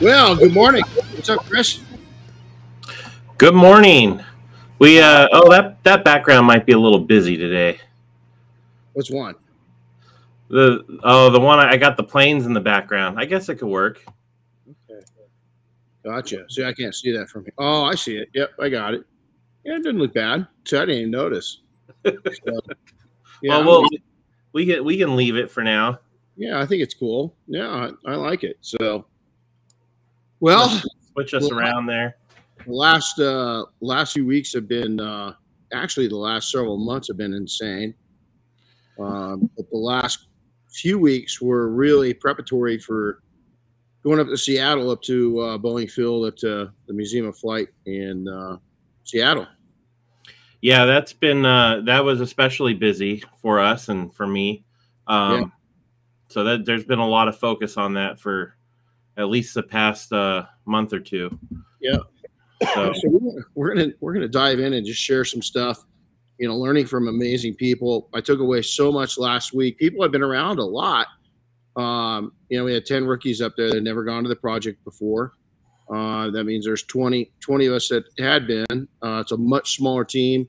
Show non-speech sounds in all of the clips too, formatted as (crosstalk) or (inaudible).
Well, good morning. What's up, Chris? Good morning. We uh oh that that background might be a little busy today. Which one? The oh the one I got the planes in the background. I guess it could work. Okay. Gotcha. See, I can't see that from here. Oh, I see it. Yep, I got it. Yeah, it didn't look bad. So I didn't even notice. (laughs) So, yeah, well, we'll we can we can leave it for now. yeah, I think it's cool. Yeah, I, I like it. So, well, Switch us Well, around there. last uh last few weeks have been uh actually the last several months have been insane um but the last few weeks were really preparatory for going up to seattle up to uh boeing field up to the museum of flight in uh seattle Yeah, that's been uh that was especially busy for us and for me. Um Yeah. so that there's been a lot of focus on that for at least the past uh month or two. Yeah. So so we're, we're gonna we're gonna dive in and just share some stuff you know learning from amazing people. I took away so much last week. People have been around a lot. Um, you know we had 10 rookies up there that had never gone to the project before. Uh, that means there's 20 20 of us that had been. Uh, it's a much smaller team.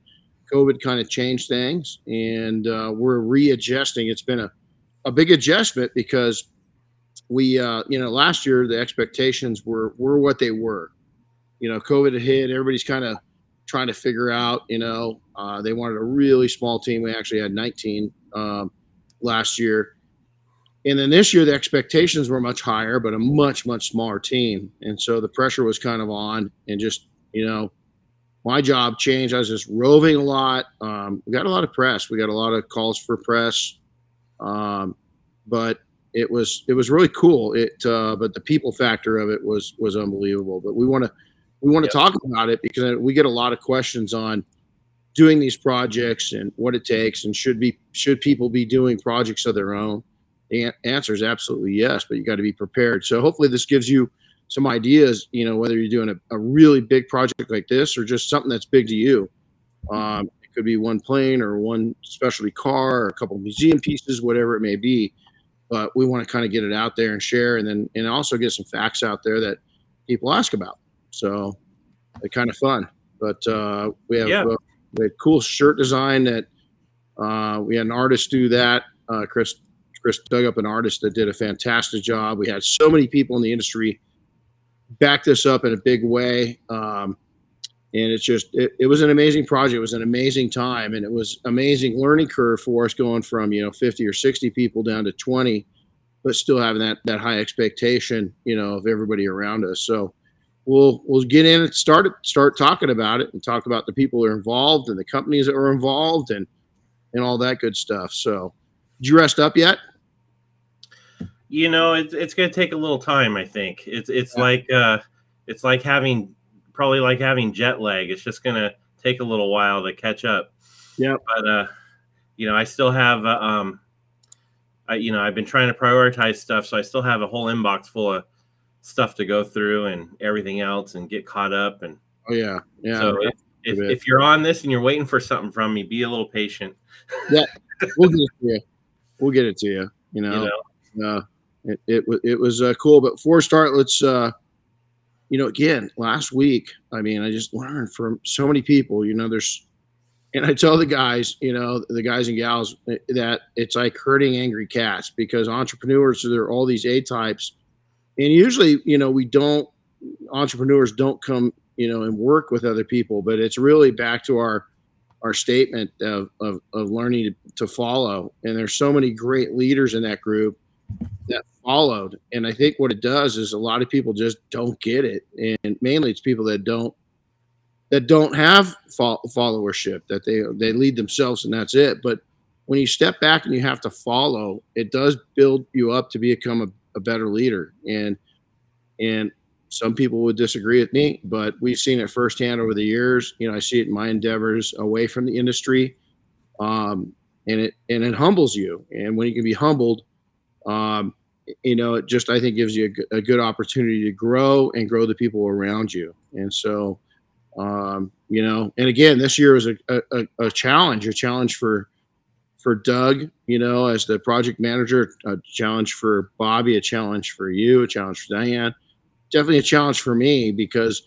Covid kind of changed things and uh, we're readjusting. It's been a, a big adjustment because we uh, you know last year the expectations were were what they were you know, COVID hit. Everybody's kind of trying to figure out, you know, uh, they wanted a really small team. We actually had 19 um, last year. And then this year, the expectations were much higher, but a much, much smaller team. And so the pressure was kind of on. And just, you know, my job changed. I was just roving a lot. Um, we got a lot of press. We got a lot of calls for press. Um, but it was it was really cool. It uh, but the people factor of it was was unbelievable. But we want to we want to Yeah. talk about it because we get a lot of questions on doing these projects and what it takes and should be should people be doing projects of their own the answer is absolutely yes but you got to be prepared so hopefully this gives you some ideas you know whether you're doing a, a really big project like this or just something that's big to you um, it could be one plane or one specialty car or a couple museum pieces whatever it may be but we want to kind of get it out there and share and then and also get some facts out there that people ask about so they're kind of fun. But uh, we have Yeah. uh, we had cool shirt design that uh, we had an artist do that. Uh, Chris Chris dug up an artist that did a fantastic job. We had so many people in the industry back this up in a big way. Um, and it's just it, it was an amazing project. It was an amazing time, and it was amazing learning curve for us going from you know 50 or 60 people down to 20, but still having that that high expectation you know of everybody around us. So we'll we'll get in and start it, start talking about it and talk about the people that are involved and the companies that are involved and and all that good stuff. So, did you rest up yet? you know it's it's gonna take a little time i think it's it's Yeah. like uh it's like having probably like having jet lag it's just gonna take a little while to catch up Yeah. but uh you know i still have uh, um i you know i've been trying to prioritize stuff so i still have a whole inbox full of stuff to go through and everything else and get caught up and Oh yeah, yeah. so if, if, if you're on this and you're waiting for something from me be a little patient yeah, we'll get it to you. We'll get it to you. You you know, know uh, it it, it was uh, cool. But for start, let's uh, you know, again, last week, I mean, I just learned from so many people. You know, there's, and I tell the guys, you know, the guys and gals eh, that it's like herding angry cats because entrepreneurs, there are all these A types, and usually, you know, we don't entrepreneurs don't come, you know, and work with other people, but it's really back to our our statement of, of, of learning to, to follow. And there's so many great leaders in that group that followed. And I think what it does is a lot of people just don't get it. And mainly it's people that don't that don't have fol- followership, that they they lead themselves and that's it. But when you step back and you have to follow, it does build you up to become a, a better leader. And and some people would disagree with me, but we've seen it firsthand over the years. You know, I see it in my endeavors away from the industry, um, and it and it humbles you. And when you can be humbled, um, you know, it just I think gives you a good opportunity to grow and grow the people around you. And so, um, you know, and again, this year was a, a, a challenge, a challenge for for Doug, you know, as the project manager, a challenge for Bobby, a challenge for you, a challenge for Diane definitely a challenge for me because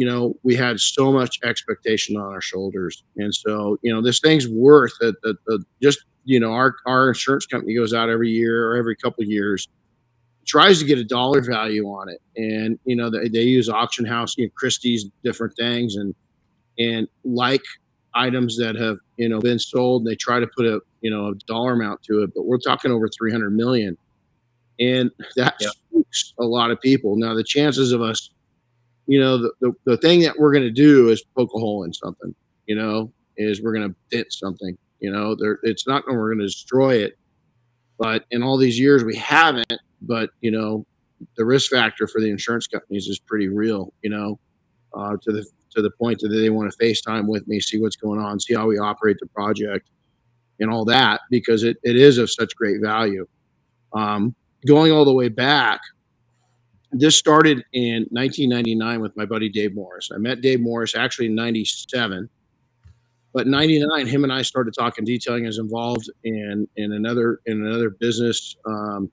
you know we had so much expectation on our shoulders, and so you know this thing's worth that the, just you know our our insurance company goes out every year or every couple of years tries to get a dollar value on it. And you know they, they use auction house you know christie's different things and and like items that have you know been sold and they try to put a you know a dollar amount to it but we're talking over 300 million. And that spooks a lot of people. Now the chances of us you know the, the, the thing that we're going to do is poke a hole in something you know is we're going to dent something you know there it's not that we're going to destroy it but in all these years we haven't but you know the risk factor for the insurance companies is pretty real you know uh, to the to the point that they want to FaceTime with me, see what's going on, see how we operate the project, and all that because it, it is of such great value. Um, going all the way back, this started in 1999 with my buddy Dave Morris. I met Dave Morris actually in 97. But 99, him and I started talking detailing. is involved in in another in another business um,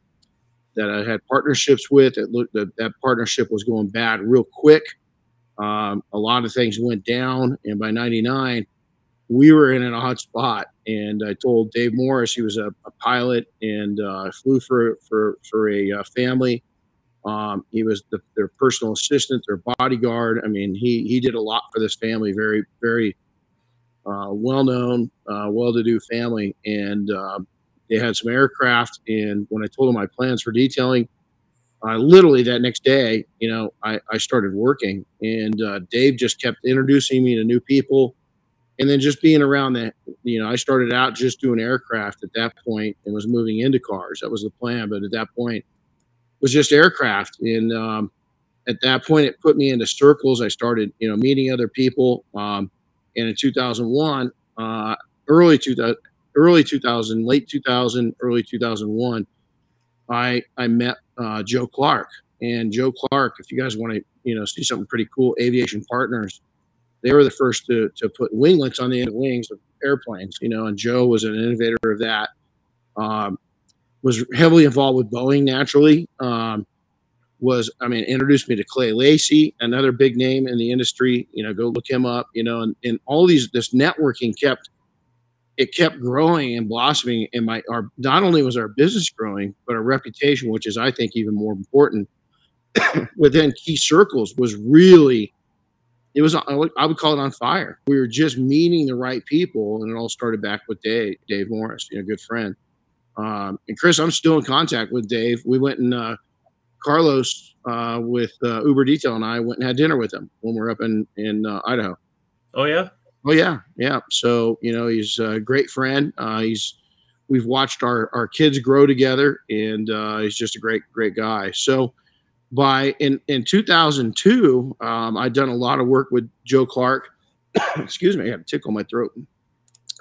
that I had partnerships with. It looked that that partnership was going bad real quick. Um, a lot of things went down, and by '99, we were in an odd spot. And I told Dave Morris he was a, a pilot and uh, flew for for for a uh, family. Um, he was the, their personal assistant, their bodyguard. I mean, he he did a lot for this family. Very very uh, well known, uh, well to do family, and um, they had some aircraft. And when I told them my plans for detailing, uh, literally that next day, you know, I, I started working, and uh, Dave just kept introducing me to new people, and then just being around that. You know, I started out just doing aircraft at that point, and was moving into cars. That was the plan, but at that point, was just aircraft, and um, at that point, it put me into circles. I started, you know, meeting other people, um, and in 2001, uh, early 2000, early 2000, late 2000, early 2001 I I met uh, Joe Clark and Joe Clark. If you guys want to you know see something pretty cool, Aviation Partners, they were the first to to put winglets on the end of wings of airplanes. You know, and Joe was an innovator of that. Um, was heavily involved with Boeing naturally. Um, was I mean introduced me to Clay Lacy, another big name in the industry. You know, go look him up. You know, and, and all these this networking kept it kept growing and blossoming and my our not only was our business growing but our reputation which is i think even more important (coughs) within key circles was really it was i would, I would call it on fire we were just meeting the right people and it all started back with dave dave morris you know good friend um, and chris i'm still in contact with dave we went and uh, carlos uh, with uh, uber detail and i went and had dinner with him when we are up in in uh, idaho oh yeah Oh yeah, yeah. So you know, he's a great friend. Uh, he's we've watched our our kids grow together, and uh, he's just a great great guy. So by in in 2002, um, I'd done a lot of work with Joe Clark. (coughs) Excuse me, I had a tickle in my throat,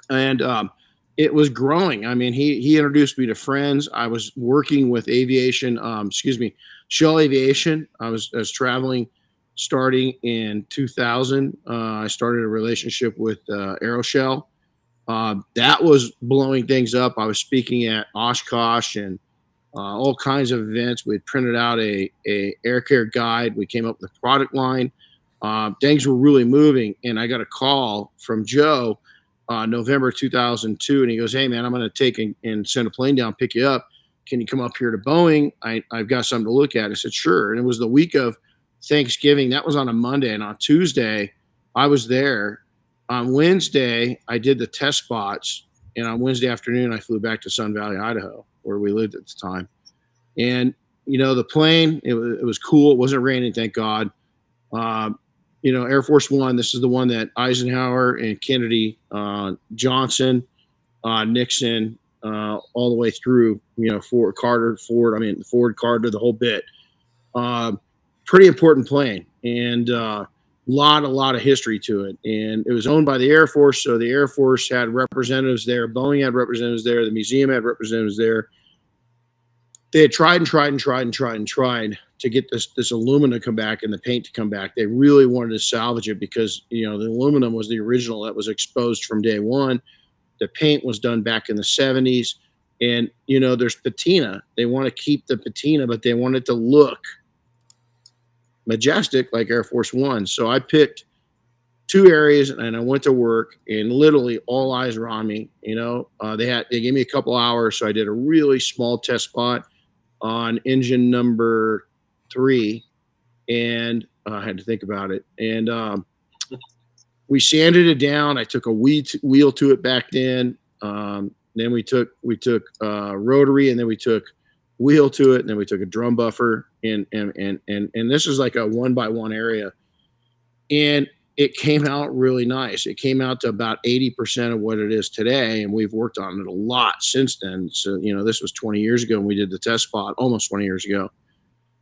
and um, it was growing. I mean, he he introduced me to friends. I was working with aviation. Um, excuse me, Shell Aviation. I was I was traveling starting in 2000. Uh, I started a relationship with uh, Aeroshell. Uh, that was blowing things up. I was speaking at Oshkosh and uh, all kinds of events. We printed out a, a air care guide. We came up with a product line. Uh, things were really moving, and I got a call from Joe uh, November 2002, and he goes, "Hey man, I'm going to take and, and, send a plane down, pick you up. Can you come up here to Boeing? I, I've got something to look at." I said, "Sure." And it was the week of Thanksgiving. That was on a Monday, and on Tuesday, I was there. On Wednesday, I did the test spots, and on Wednesday afternoon, I flew back to Sun Valley, Idaho, where we lived at the time. And you know, the plane it was, it was cool. It wasn't raining, thank God. Um, you know, Air Force One. This is the one that Eisenhower and Kennedy, uh, Johnson, uh, Nixon, uh, all the way through. You know, Ford, Carter, Ford. I mean, Ford, Carter, the whole bit. Um, pretty important plane and a uh, lot a lot of history to it and it was owned by the air force so the air force had representatives there boeing had representatives there the museum had representatives there they had tried and tried and tried and tried and tried to get this this aluminum to come back and the paint to come back. They really wanted to salvage it because you know the aluminum was the original that was exposed from day one. The paint was done back in the 70s and you know there's patina. They want to keep the patina but they want it to look majestic like Air Force One. So I picked two areas and I went to work and literally all eyes were on me. You know, uh, they had they gave me a couple hours, so I did a really small test spot on engine number three, and uh, I had to think about it. And um, we sanded it down. I took a wheel to it back then. Um, then we took we took uh, rotary, and then we took wheel to it, and then we took a drum buffer, and and and and and this is like a one by one area, and it came out really nice. It came out to about 80% of what it is today. And we've worked on it a lot since then. So, you know, this was 20 years ago and we did the test spot, almost 20 years ago.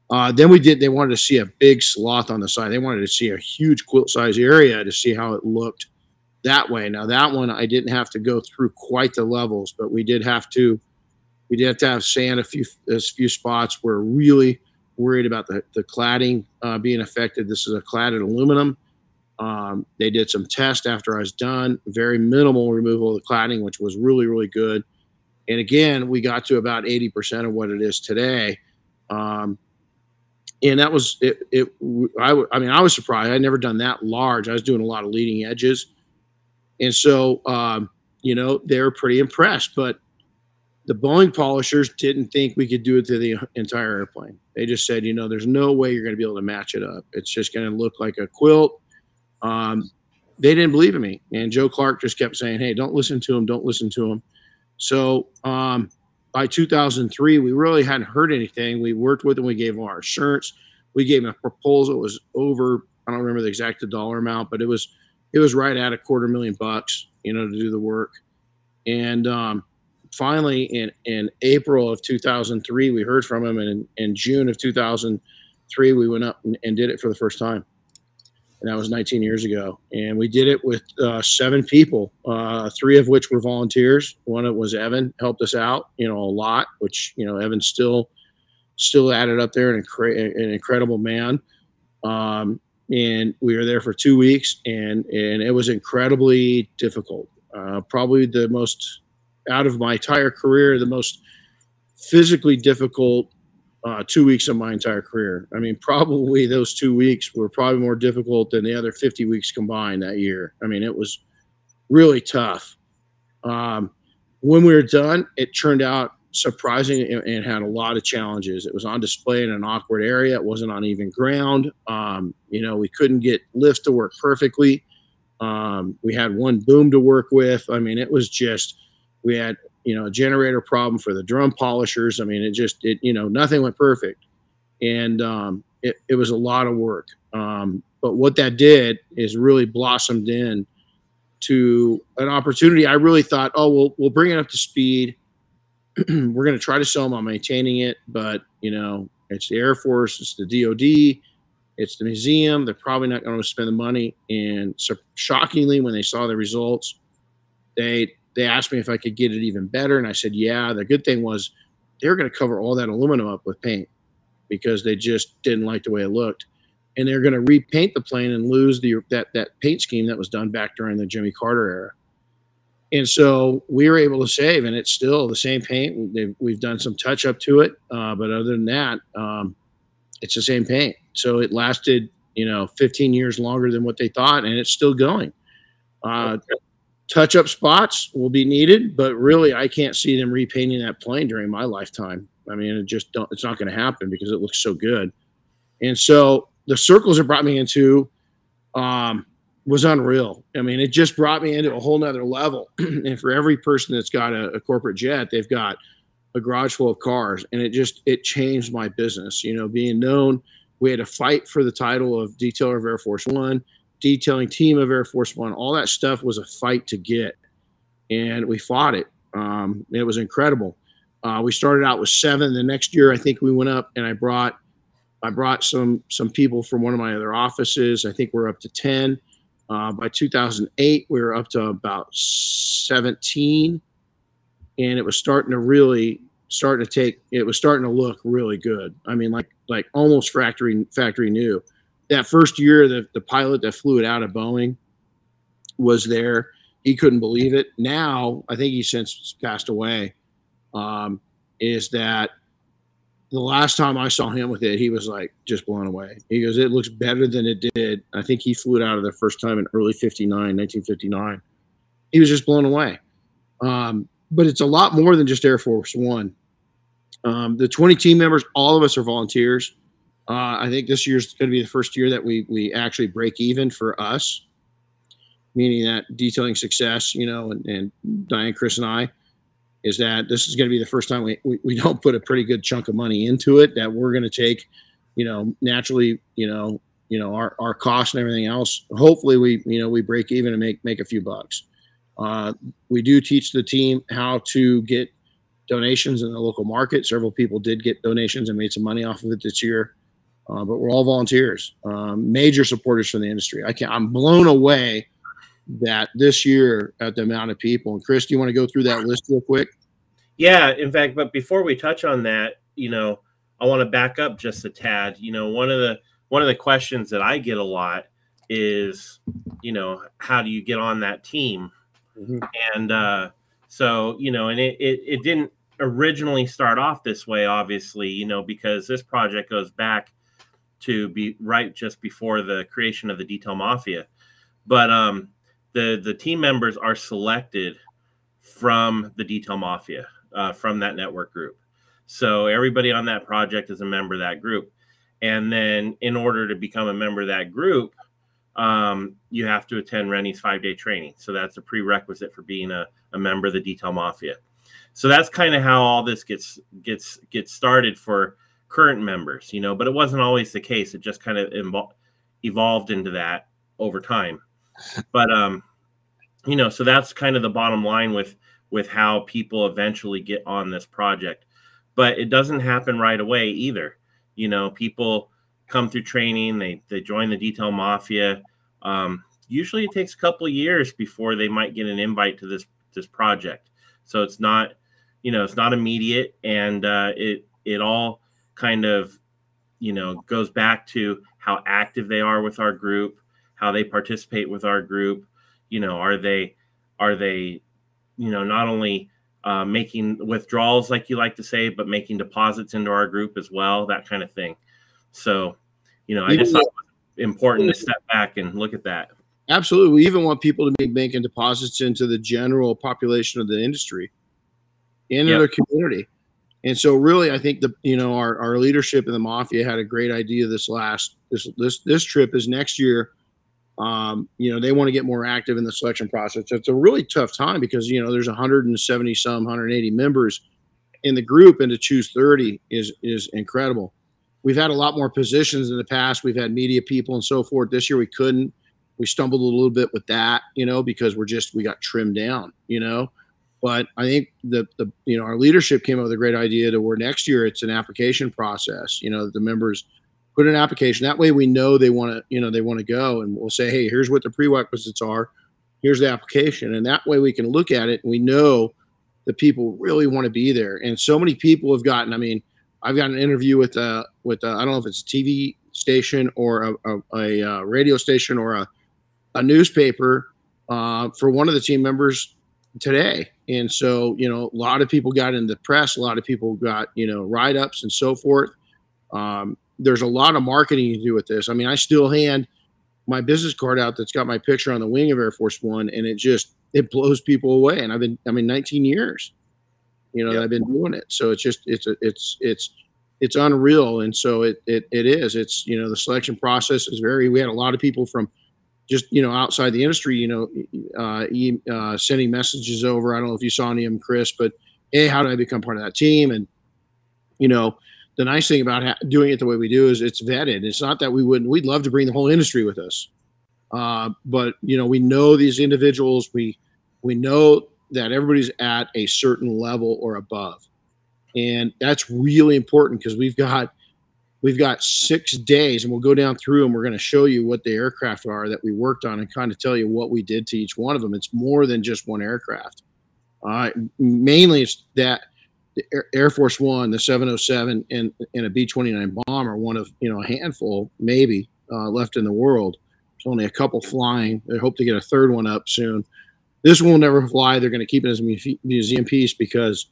Uh, then we did, they wanted to see a big sloth on the side. They wanted to see a huge quilt size area to see how it looked that way. Now, that one, I didn't have to go through quite the levels, but we did have to, we did have to have sand a few, a few spots. We're really worried about the, the cladding uh, being affected. This is a cladded aluminum um, they did some tests after I was done, very minimal removal of the cladding, which was really, really good. And again, we got to about 80% of what it is today. Um, and that was it. it I, I mean, I was surprised. I'd never done that large. I was doing a lot of leading edges. And so, um, you know, they were pretty impressed. But the Boeing polishers didn't think we could do it to the entire airplane. They just said, you know, there's no way you're going to be able to match it up. It's just going to look like a quilt um, they didn't believe in me. And Joe Clark just kept saying, hey, don't listen to him, don't listen to him. So um, by 2003, we really hadn't heard anything. We worked with them, we gave them our assurance. We gave them a proposal. It was over, I don't remember the exact dollar amount, but it was it was right at a quarter million bucks, you know, to do the work. And um, finally, in in April of 2003, we heard from him, and in, in June of 2003, we went up and, and did it for the first time and that was 19 years ago. And we did it with uh, seven people, uh, three of which were volunteers. One of was Evan, helped us out, you know, a lot. Which you know, Evan still still added up there, an, incre- an incredible man. Um, and we were there for two weeks, and and it was incredibly difficult. Uh, probably the most out of my entire career, the most physically difficult uh, two weeks of my entire career. I mean, probably those two weeks were probably more difficult than the other 50 weeks combined that year. I mean, it was really tough. Um, when we were done, it turned out surprising and, had a lot of challenges. It was on display in an awkward area. It wasn't on even ground. Um, you know, we couldn't get lifts to work perfectly. Um, we had one boom to work with. I mean, it was just we had you know a generator problem for the drum polishers. I mean, it just it you know nothing went perfect, and um, it it was a lot of work. Um, but what that did is really blossomed in to an opportunity. I really thought, oh, we'll we'll bring it up to speed. (clears throat) We're going to try to sell them on maintaining it, but you know, it's the Air Force, it's the DoD, it's the museum. They're probably not going to spend the money. And so, shockingly, when they saw the results, they they asked me if I could get it even better, and I said, yeah. The good thing was they were going to cover all that aluminum up with paint because they just didn't like the way it looked, and they're going to repaint the plane and lose the that that paint scheme that was done back during the Jimmy Carter era. And so we were able to save, and it's still the same paint. They've, we've done some touch up to it, uh, but other than that, um, it's the same paint. So it lasted, you know, 15 years longer than what they thought, and it's still going. Uh, touch up spots will be needed, but really, I can't see them repainting that plane during my lifetime. I mean, it just don't, it's not going to happen because it looks so good. And so the circles it brought me into um, was unreal. I mean, it just brought me into a whole nother level. (clears throat) and for every person that's got a, a corporate jet, they've got a garage full of cars, and it just it changed my business. You know, being known, we had to fight for the title of detailer of Air Force One detailing team of Air Force One. All that stuff was a fight to get, and we fought it. Um, it was incredible. Uh, we started out with seven. The next year, I think we went up, and I brought I brought some some people from one of my other offices. I think we're up to ten. Uh, by 2008, we were up to about 17, and it was starting to really starting to take. It was starting to look really good. I mean, like like almost factory factory new that first year, the, the pilot that flew it out of Boeing was there. He couldn't believe it. Now, I think he since passed away. Um, is that the last time I saw him with it, he was like just blown away. He goes, "It looks better than it did." I think he flew it out of the first time in early '59, 1959. He was just blown away. Um, but it's a lot more than just Air Force One. Um, the 20 team members, all of us are volunteers. Uh, I think this year's going to be the first year that we we actually break even for us, meaning that detailing success, you know, and, and Diane, Chris, and I, is that this is going to be the first time we, we, we (laughs) don't put a pretty good chunk of money into it. That we're going to take, you know, naturally, you know, you know our, our costs and everything else. Hopefully, we you know we break even and make make a few bucks. Uh, we do teach the team how to get donations in the local market. Several people did get donations and made some money off of it this year. Uh, but we're all volunteers, um, major supporters from the industry. I can't. I'm blown away that this year at the amount of people. And Chris, do you want to go through that list real quick? Yeah, in fact, but before we touch on that, you know, I want to back up just a tad. You know, one of the one of the questions that I get a lot is, you know, how do you get on that team? Mm-hmm. And uh, so, you know, and it, it it didn't originally start off this way, obviously, you know, because this project goes back to be right just before the creation of the Detail Mafia. But um, the the team members are selected from the Detail Mafia, uh, from that network group. So everybody on that project is a member of that group. And then, in order to become a member of that group, um, you have to attend Renny's five day training. So that's a prerequisite for being a, a member of the Detail Mafia. So that's kind of how all this gets gets gets started for current members, you know, but it wasn't always the case. It just kind of evol- evolved into that over time. But um, you know, so that's kind of the bottom line with with how people eventually get on this project. But it doesn't happen right away either. You know, people come through training, they they join the detail mafia. Um, usually it takes a couple years before they might get an invite to this this project. So it's not, you know, it's not immediate, and uh, it it all kind of you know goes back to how active they are with our group how they participate with our group. You know are they are they you know not only uh, making withdrawals like you like to say but making deposits into our group as well that kind of thing. So you know i just thought it was important to step back and look at that. Absolutely. We even want people to be making deposits into the general population of the industry into yep. their community and so, really, I think the you know our, our leadership in the mafia had a great idea this last this this this trip is next year. Um, you know, they want to get more active in the selection process. It's a really tough time because you know there's 170 some 180 members in the group, and to choose 30 is is incredible. We've had a lot more positions in the past. We've had media people and so forth. This year we couldn't. We stumbled a little bit with that, you know, because we're just we got trimmed down, you know. But I think the the you know our leadership came up with a great idea to where next year it's an application process. You know, the members put an application. That way we know they want to you know they want to go, and we'll say, hey, here's what the prerequisites are. Here's the application, and that way we can look at it and we know the people really want to be there. And so many people have gotten. I mean, I've got an interview with uh with uh, I don't know if it's a TV station or a, a, a uh, radio station or a, a newspaper uh, for one of the team members today. And so, you know, a lot of people got in the press, a lot of people got, you know, write ups and so forth. Um, there's a lot of marketing to do with this. I mean, I still hand my business card out that's got my picture on the wing of Air Force One, and it just it blows people away. And I've been, I mean, 19 years, you know, yep. I've been doing it. So it's just it's a, it's it's it's unreal. And so it it it is. It's you know the selection process is very. We had a lot of people from just you know outside the industry, you know, uh, uh, sending messages over. I don't know if you saw any of them, Chris, but hey, how do I become part of that team? And you know, the nice thing about ha- doing it the way we do is it's vetted. It's not that we wouldn't. We'd love to bring the whole industry with us, uh, but you know, we know these individuals. We we know that everybody's at a certain level or above, and that's really important because we've got we've got six days and we'll go down through and we're going to show you what the aircraft are that we worked on and kind of tell you what we did to each one of them. It's more than just one aircraft. Uh, mainly it's that air, force one the 707 and, and a b-29 bomb are one of you know a handful maybe uh, left in the world. There's only a couple flying. They hope to get a third one up soon. This one will never fly. They're going to keep it as a museum piece because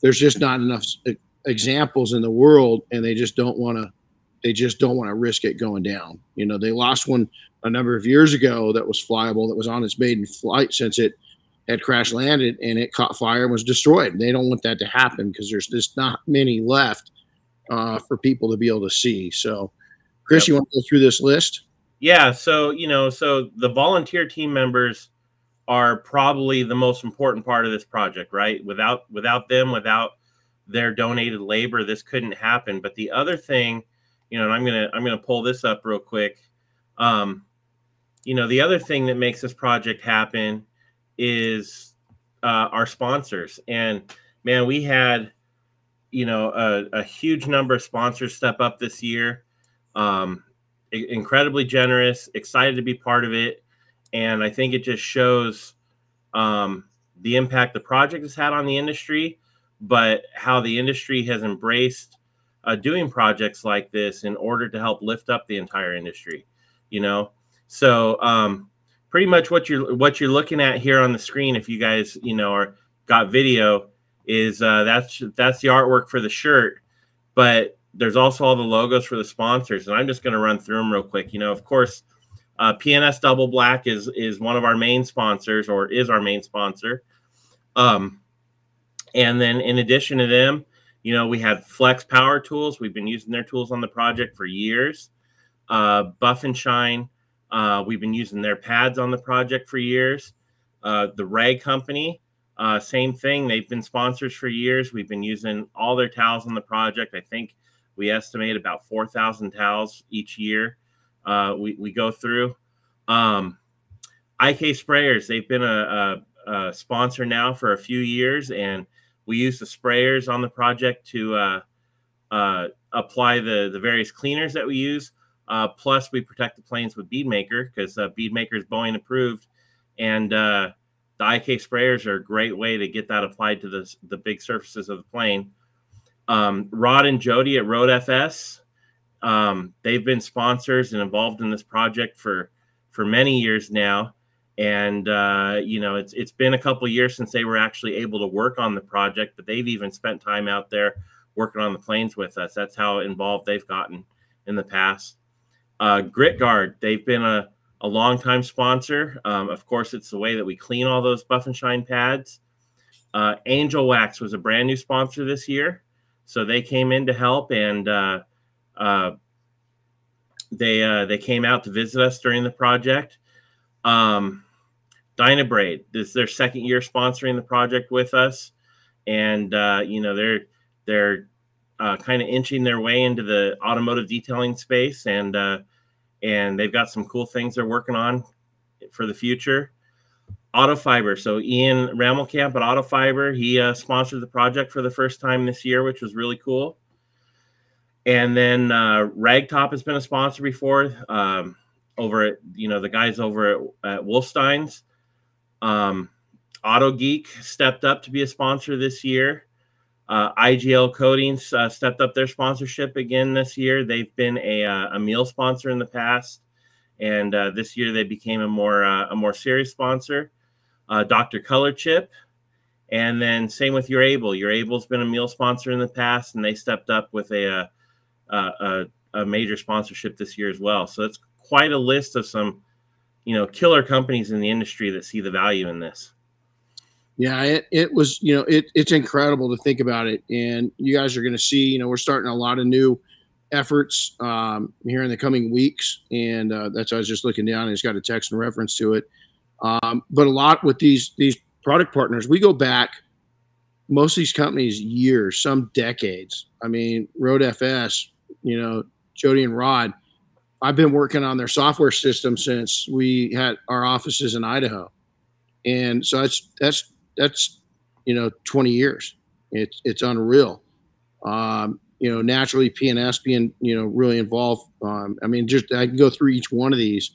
there's just not enough examples in the world, and they just don't want to. They just don't want to risk it going down. You know, they lost one a number of years ago that was flyable that was on its maiden flight since it had crash landed and it caught fire and was destroyed. They don't want that to happen because there's just not many left uh, for people to be able to see. So, Chris, yep. you want to go through this list? Yeah. So, you know, so the volunteer team members are probably the most important part of this project, right? Without without them, without their donated labor, this couldn't happen. But the other thing, you know, and I'm gonna I'm gonna pull this up real quick. Um, you know, the other thing that makes this project happen is uh, our sponsors. And man, we had you know a, a huge number of sponsors step up this year. Um, incredibly generous, excited to be part of it, and I think it just shows um, the impact the project has had on the industry, but how the industry has embraced uh, doing projects like this in order to help lift up the entire industry. You know, so um, pretty much what you're what you're looking at here on the screen, if you guys you know are got video, is uh, that's that's the artwork for the shirt, but there's also all the logos for the sponsors, and I'm just going to run through them real quick. You know, of course, uh, P&S Double Black is is one of our main sponsors, or is our main sponsor. Um, and then in addition to them, you know, we have Flex Power Tools. We've been using their tools on the project for years. Uh, Buff and Shine. Uh, we've been using their pads on the project for years. Uh, the Rag Company, uh, same thing. They've been sponsors for years. We've been using all their towels on the project. I think we estimate about 4,000 towels each year uh, we, we go through. Um, IK Sprayers, they've been a, a, a, sponsor now for a few years, and we use the sprayers on the project to uh, uh, apply the, the various cleaners that we use. Uh, plus, we protect the planes with Beadmaker because uh, Beadmaker is Boeing approved, and uh, the IK sprayers are a great way to get that applied to the, the big surfaces of the plane. Um, Rod and Jody at Road FS, um, they've been sponsors and involved in this project for for many years now, and uh, you know it's it's been a couple years since they were actually able to work on the project, but they've even spent time out there working on the planes with us. That's how involved they've gotten in the past. Uh, Grit Guard, they've been a a longtime sponsor. Um, of course, it's the way that we clean all those buff and shine pads. Uh, Angel Wax was a brand new sponsor this year. So they came in to help, and uh, uh, they uh, they came out to visit us during the project. Um, Dynabrade this is their second year sponsoring the project with us, and uh, you know they're they're uh, kind of inching their way into the automotive detailing space, and uh, and they've got some cool things they're working on for the future. Autofiber. So Ian Ramelkamp at Autofiber, he uh, sponsored the project for the first time this year, which was really cool. And then uh, RaggTopp has been a sponsor before. Um, over at you know the guys over at, at Wolfstein's. Um, Auto Geek stepped up to be a sponsor this year. Uh, IGL Coatings uh, stepped up their sponsorship again this year. They've been a, uh, a meal sponsor in the past, and uh, this year they became a more uh, a more serious sponsor uh, Dr. Color Chip. And then same with Your Able. Your Able's been a meal sponsor in the past, and they stepped up with a, a, a, a major sponsorship this year as well. So it's quite a list of some, you know, killer companies in the industry that see the value in this. Yeah, it, it was, you know, it, it's incredible to think about it. And you guys are going to see, you know, we're starting a lot of new efforts um, here in the coming weeks. And uh, that's, I was just looking down and it's got a text in reference to it. Um, but a lot with these these product partners, we go back most of these companies years, some decades. I mean, Road FS, you know, Jody and Rod. I've been working on their software system since we had our offices in Idaho, and so that's that's that's you know 20 years. It's it's unreal. Um, you know, naturally P&S being you know really involved. Um, I mean, just I can go through each one of these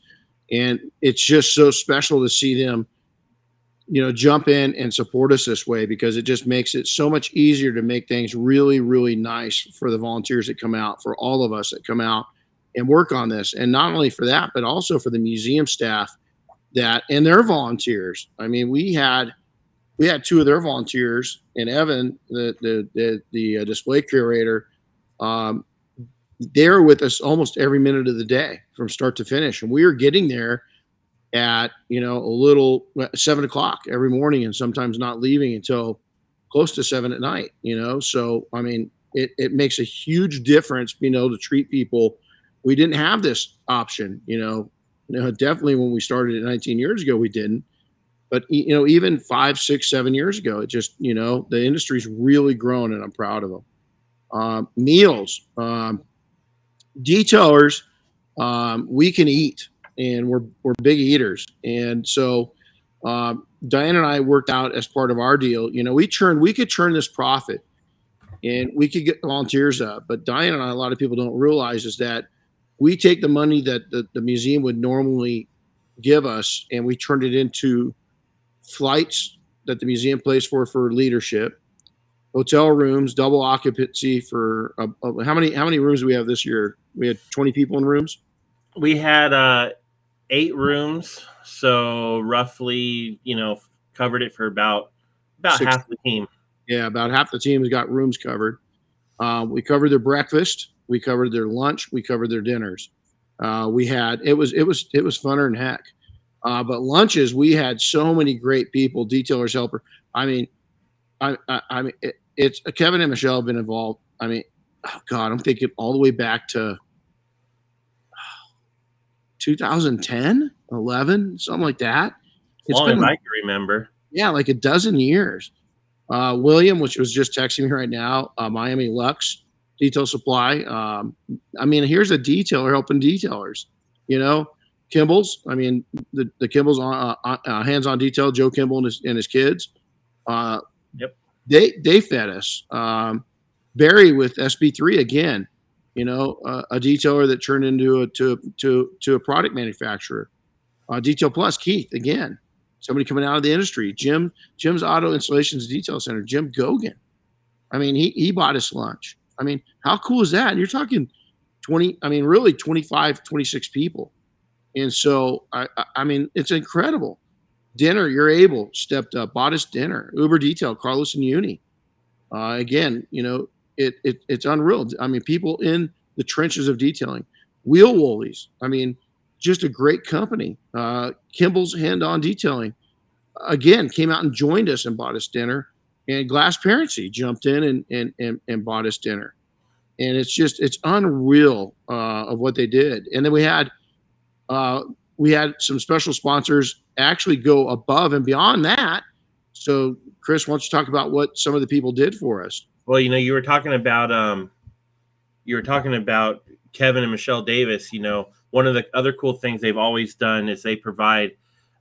and it's just so special to see them you know jump in and support us this way because it just makes it so much easier to make things really really nice for the volunteers that come out for all of us that come out and work on this and not only for that but also for the museum staff that and their volunteers i mean we had we had two of their volunteers and Evan, the the the, the uh, display curator. Um, they're with us almost every minute of the day from start to finish, and we are getting there at you know a little seven o'clock every morning, and sometimes not leaving until close to seven at night. You know, so I mean, it it makes a huge difference being able to treat people. We didn't have this option, you know. Definitely when we started it 19 years ago, we didn't. But you know even five six seven years ago it just you know the industry's really grown and i'm proud of them um, meals um, detailers um, we can eat and we're, we're big eaters. And so um, diane and i worked out as part of our deal you know we churn we could churn this profit and we could get volunteers up. But diane and i a lot of people don't realize is that we take the money that the, the museum would normally give us and we turn it into flights that the museum pays for for leadership, hotel rooms, double occupancy for uh, uh, how many how many rooms do we have this year? We had 20 people in rooms. We had uh, eight rooms, so roughly, you know, covered it for about about Six. half the team. Yeah, about half the team has got rooms covered. Uh, we covered their breakfast, we covered their lunch, we covered their dinners. Uh, we had it was it was it was funner than heck. Uh, but lunches, we had so many great people, detailers, helper. I mean, I, I, I mean, it, it's uh, Kevin and Michelle have been involved. I mean, oh God, I'm thinking all the way back to 2010, 11, something like that. It's long been, I can remember. Yeah, like a dozen years. Uh, William, which was just texting me right now, uh, Miami Lux Detail Supply. Um, I mean, here's a detailer helping detailers. You know, Kimball's. I mean, the the Kimball's on, uh, uh, hands-on detail. Joe Kimball and his, and his kids. Uh, yep. They they fed us. Um, Barry with SB3 again. You know, uh, a detailer that turned into a to to to a product manufacturer. Uh, detail Plus Keith again. Somebody coming out of the industry. Jim Jim's Auto Installations Detail Center. Jim Gogan. I mean, he he bought us lunch. I mean, how cool is that? You're talking 20, I mean, really 25, 26 people and so, I, I mean, it's incredible. Dinner, you're able stepped up, bought us dinner, Uber Detail, Carlos and Uni. Uh, again, you know, it, it it's unreal. I mean, people in the trenches of detailing, Wheel Woolies. I mean, just a great company. Uh, Kimball's Hand On Detailing, again, came out and joined us and bought us dinner. And Glassparency jumped in and, and, and, and bought us dinner. And it's just, it's unreal uh, of what they did. And then we had uh, we had some special sponsors actually go above and beyond that. So, Chris, why don't you talk about what some of the people did for us? Well, you know, you were talking about um, you were talking about Kevin and Michelle Davis. You know, one of the other cool things they've always done is they provide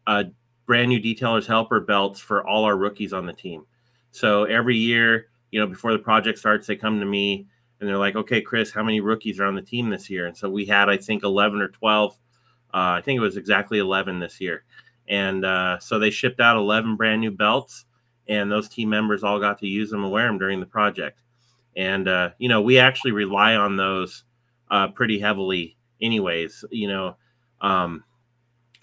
uh, brand new detailers helper belts for all our rookies on the team. So every year, you know, before the project starts, they come to me and they're like, "Okay, Chris, how many rookies are on the team this year?" And so we had, I think, eleven or twelve uh, I think it was exactly 11 this year. And uh, so they shipped out 11 brand new belts, and those team members all got to use them and wear them during the project. And, uh, you know, we actually rely on those uh, pretty heavily, anyways. You know, um,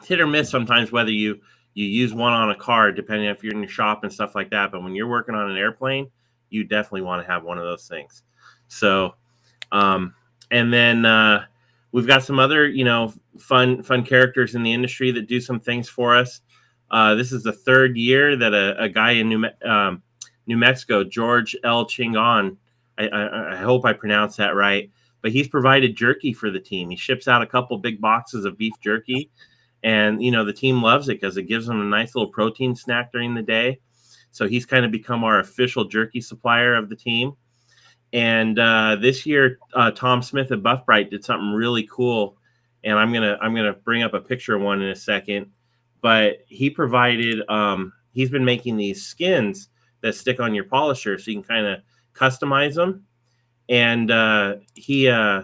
hit or miss sometimes whether you you use one on a card, depending if you're in your shop and stuff like that. But when you're working on an airplane, you definitely want to have one of those things. So, um, and then, uh, we've got some other you know fun fun characters in the industry that do some things for us uh, this is the third year that a, a guy in new, um, new mexico george l chingon I, I, I, hope i pronounced that right but he's provided jerky for the team he ships out a couple big boxes of beef jerky and you know the team loves it because it gives them a nice little protein snack during the day so he's kind of become our official jerky supplier of the team and uh, this year, uh, Tom Smith at Buff Bright did something really cool, and I'm gonna I'm gonna bring up a picture of one in a second. But he provided um, he's been making these skins that stick on your polisher, so you can kind of customize them. And uh, he uh,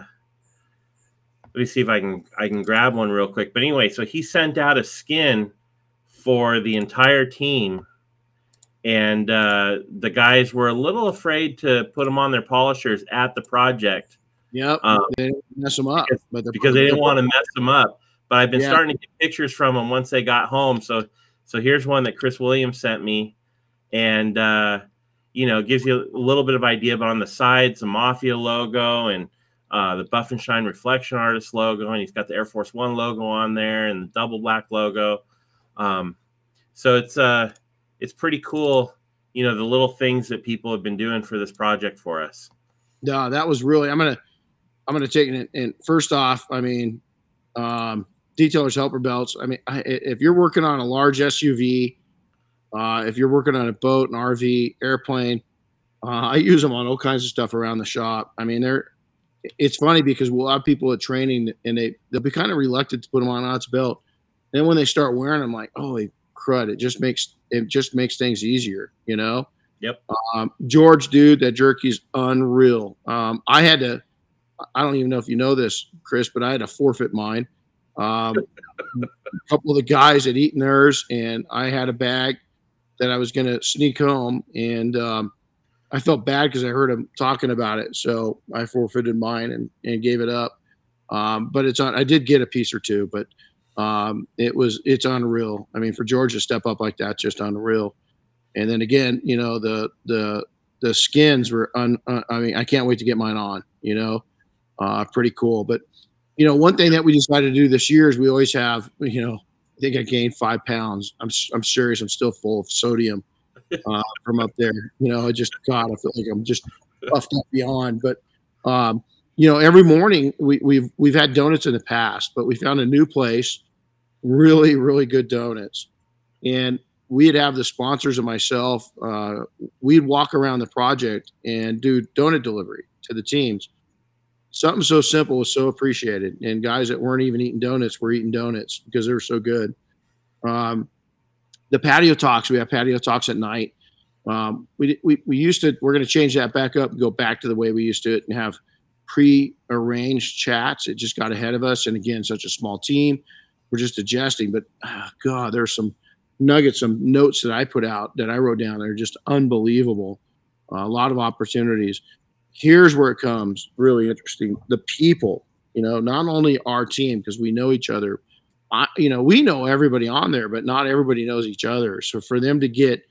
let me see if I can I can grab one real quick. But anyway, so he sent out a skin for the entire team and uh, the guys were a little afraid to put them on their polishers at the project. Yep, um, they mess them up, because, because they didn't want to mess them up. But I've been starting to get pictures from them once they got home. So, so here's one that Chris Williams sent me, and uh, you know gives you a little bit of idea. But on the sides, the Mafia logo and uh, the Buff and Shine Reflection Artist logo, and he's got the Air Force One logo on there and the double black logo. Um, so it's uh, it's pretty cool, you know, the little things that people have been doing for this project for us. No, that was really. I'm gonna I'm gonna take it. And first off, I mean, um, detailers helper belts. I mean, I, if you're working on a large SUV, uh, if you're working on a boat, an RV, airplane, uh, I use them on all kinds of stuff around the shop. I mean, they're it's funny because we'll have people at training and they they'll be kind of reluctant to put them on its belt. Then when they start wearing them, like, holy crud, it just makes it just makes things easier, you know. Yep. Um, George, dude, that jerky's unreal. Um, I had to. I don't even know if you know this, Chris, but I had to forfeit mine. Um, a couple of the guys had eaten theirs, and I had a bag that I was going to sneak home, and um, I felt bad because I heard him talking about it, so I forfeited mine and, and gave it up. Um, but it's on. I did get a piece or two, but um, it was it's unreal. I mean, for George to step up like that, just unreal. And then again, you know, the the the skins were un. Uh, I mean, I can't wait to get mine on. You know, uh, pretty cool. But you know, one thing that we decided to do this year is we always have. You know, I think I gained five pounds. I'm I'm serious. I'm still full of sodium uh, from up there. You know, I just God, I feel like I'm just puffed up beyond. But um, you know, every morning we, we've we've had donuts in the past, but we found a new place, really really good donuts, and we'd have the sponsors and myself. Uh, we'd walk around the project and do donut delivery to the teams. Something so simple was so appreciated, and guys that weren't even eating donuts were eating donuts because they were so good. Um, the patio talks. We have patio talks at night. Um, we, we, we used to, we're going to change that back up and go back to the way we used to it and have pre-arranged chats. It just got ahead of us. And again, such a small team, we're just adjusting. But oh God, there's some nuggets, some notes that I put out that I wrote down. They're just unbelievable. Uh, a lot of opportunities. Here's where it comes really interesting. The people, you know, not only our team because we know each other, I, you know, we know everybody on there, but not everybody knows each other. So for them to get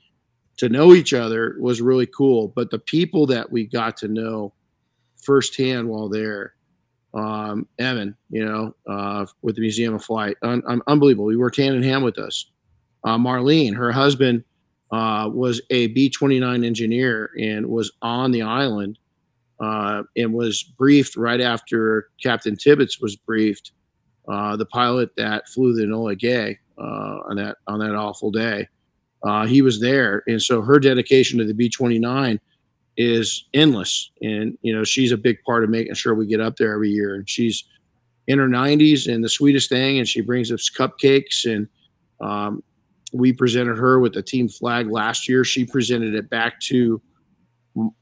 to know each other was really cool. But the people that we got to know firsthand while there, um, Evan, you know, uh, with the Museum of Flight, un- un- unbelievable. He worked hand in hand with us. Uh, Marlene, her husband, uh, was a B 29 engineer and was on the island uh, and was briefed right after Captain Tibbets was briefed uh, the pilot that flew the Enola Gay uh, on that on that awful day. Uh, he was there, and so her dedication to the B twenty nine is endless. And you know, she's a big part of making sure we get up there every year. And she's in her nineties and the sweetest thing. And she brings us cupcakes. And um, we presented her with the team flag last year. She presented it back to